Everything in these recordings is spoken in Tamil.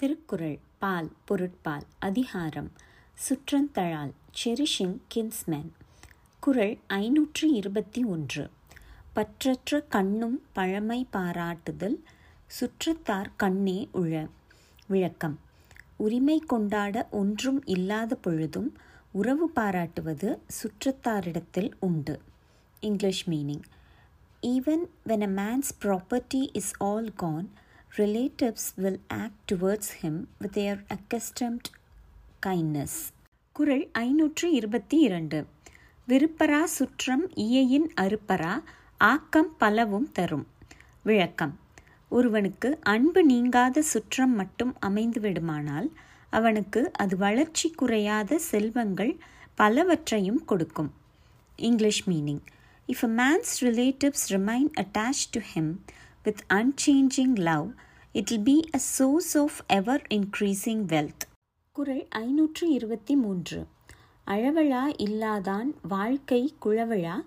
திருக்குறள் பால் பொருட்பால் அதிகாரம் சுற்றந்தழால் செரிஷிங் கின்ஸ்மேன் குறள் ஐநூற்றி இருபத்தி ஒன்று. பற்றற்ற கண்ணும் பழமை பாராட்டுதல் சுற்றத்தார் கண்ணே உழ. விளக்கம். உரிமை கொண்டாட ஒன்றும் இல்லாத பொழுதும் உறவு பாராட்டுவது சுற்றத்தாரிடத்தில் உண்டு. English meaning even when a man's property is all gone relatives will act towards him with their accustomed kindness. குறள் ஐநூற்று இருபத்தி இரண்டு விருப்பரா சுற்றம் இயையின் அறுப்பரா ஆக்கம் பலவும் தரும். விளக்கம். ஒருவனுக்கு அன்பு நீங்காத சுற்றம் மட்டும் அமைந்து விடுமானால் அவனுக்கு அது வளர்ச்சி குறையாத செல்வங்கள் பலவற்றையும் கொடுக்கும். English meaning. If a man's relatives remain attach to him with unchanging love, it will be a source of ever increasing wealth. குரல் ஐநூற்று இருபத்தி மூன்று அழவழா இல்லாதான் வாழ்க்கை குழவழா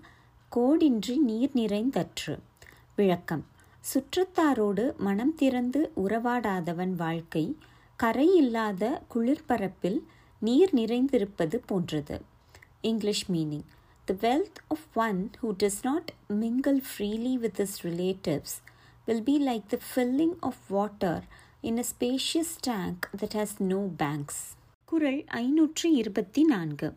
கோடின்றி நீர் நிறைந்தற்று விளக்கம். சுற்றத்தாரோடு மனம் திறந்து உறவாடாதவன் வாழ்க்கை கரை இல்லாத குளிர்பரப்பில் நீர் நிறைந்திருப்பது போன்றது. English meaning the wealth of one who does not mingle freely with his relatives will be like the filling of water in a spacious tank that has no banks. குரல் ஐநூற்றி இருபத்தி நான்கு.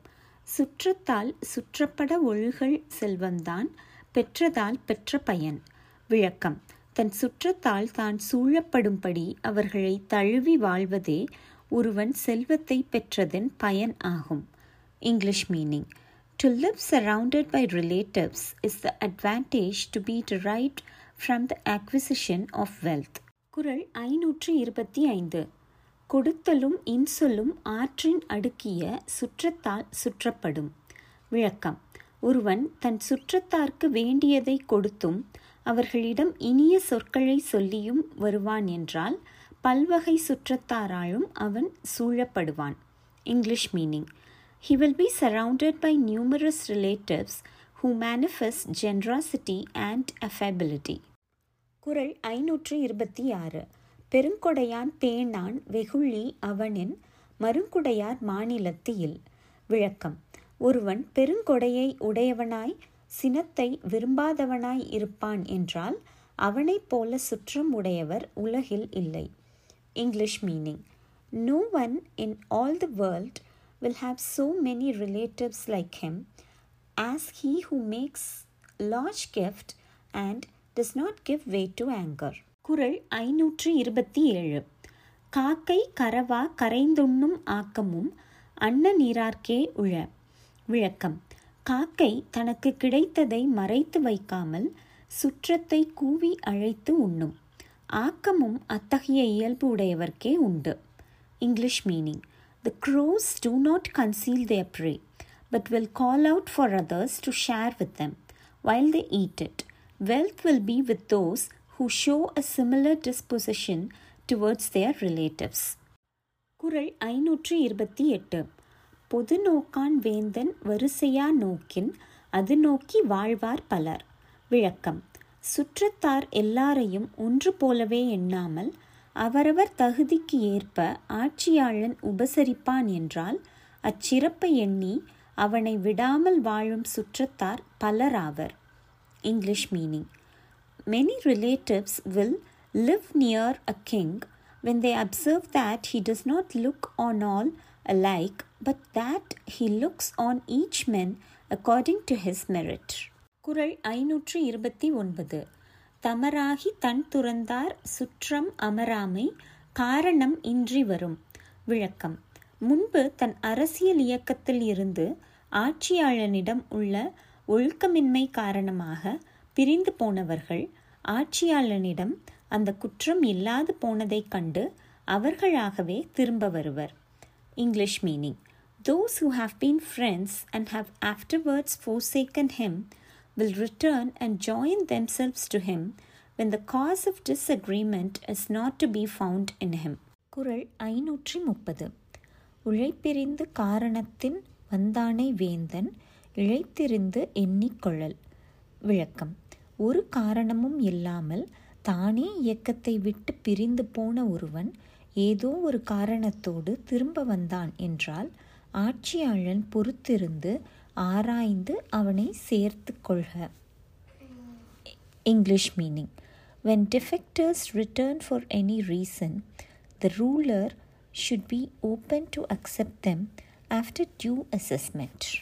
சுற்றத்தால் சுற்றப்பட ஒழுகல் செல்வம்தான் பெற்றதால் பெற்ற பயன். விளக்கம். தன் சுற்றத்தால் தான் சூழப்படும்படி அவர்களை தழுவி வாழ்வதே ஒருவன் செல்வத்தை பெற்றதன் பயன் ஆகும். English meaning. To live surrounded by relatives is the advantage to be derived from the acquisition of wealth குரல் ஐநூற்று இருபத்தி ஐந்து. கொடுத்தலும் இன்சொல்லும் ஆற்றின் அடுக்கிய சுற்றத்தால் சுற்றப்படும். விளக்கம். ஒருவன் தன் சுற்றத்தார்க்கு வேண்டியதை கொடுத்தும் அவர்களிடம் இனிய சொற்களை சொல்லியும் வருவான் என்றால் பல்வகை சுற்றத்தாராலும் அவன் சூழப்படுவான். English meaning. He will be surrounded by numerous relatives who manifest generosity and affability. குரல் ஐநூற்று இருபத்தி ஆறு பெருங்கொடையான் பேணான் வெகுளி அவனின் மருங்குடையார் மாநிலத்தியில். விளக்கம். ஒருவன் பெருங்கொடையை உடையவனாய் சினத்தை விரும்பாதவனாய் இருப்பான் என்றால் அவனைப் போல சுற்றம் உடையவர் உலகில் இல்லை. English meaning. No one in all the world will have so many relatives like him. As he who makes large gift and does not give way to anger. குரல் ஐநூற்று இருபத்தி ஏழு காக்கை கரவா கரைந்துண்ணும் ஆக்கமும் அன்ன நீரார்க்கே உழ. விளக்கம். காக்கை தனக்கு கிடைத்ததை மறைத்து வைக்காமல் சுற்றத்தை கூவி அழைத்து உண்ணும். ஆக்கமும் அத்தகைய இயல்பு உடையவர்க்கே உண்டு. English meaning. The crows do not conceal their prey but will call out for others to share with them while they eat it. Wealth will be with those who show a similar disposition towards their relatives. குரல் ஐநூற்று இருபத்தி எட்டு பொது நோக்கான் வேந்தன் வரிசையா நோக்கின் அது நோக்கி வாழ்வார் பலர் விளக்கம் சுற்றத்தார் எல்லாரையும் ஒன்று போலவே எண்ணாமல் அவரவர் தகுதிக்கு ஏற்ப ஆட்சியாளன் உபசரிப்பான் என்றால் அச்சிறப்பை எண்ணி அவனை விடாமல் வாழும் சுற்றத்தார் பலராவர் English meaning many relatives will live near a king when they observe that he does not look on all alike, but that he looks on each man according to his merit. குரல் ஐநூற்று இருபத்தி ஒன்பது தமராகி தன் துறந்தார் சுற்றம் அமராமை காரணம் இன்றி வரும் விளக்கம் முன்பு தன் அரசியல் இயக்கத்தில் இருந்து ஆட்சியாளனிடம் உள்ள ஒழுக்கமின்மை காரணமாக பிரிந்து போனவர்கள் ஆட்சியாளனிடம் அந்த குற்றம் இல்லாது போனதைக் கண்டு அவர்களாகவே திரும்ப வருவர். English meaning. Those who have been friends and have afterwards forsaken him will return and join themselves to him when the cause of disagreement is not to be found in him. குரல் ஐநூற்றி முப்பது. உழைப்பிரிந்து காரணத்தின் வந்தானை வேந்தன் இழைத்திருந்து எண்ணிக்கொள்ளல் விளக்கம். ஒரு காரணமும் இல்லாமல் தானே இயக்கத்தை விட்டு பிரிந்து போன ஒருவன் ஏதோ ஒரு காரணத்தோடு திரும்ப வந்தான் என்றால் ஆட்சியாளன் பொறுத்திருந்து ஆராய்ந்து அவனை சேர்த்து கொள்க. English meaning when defectors return for any reason the ruler should be open to accept them after due assessment.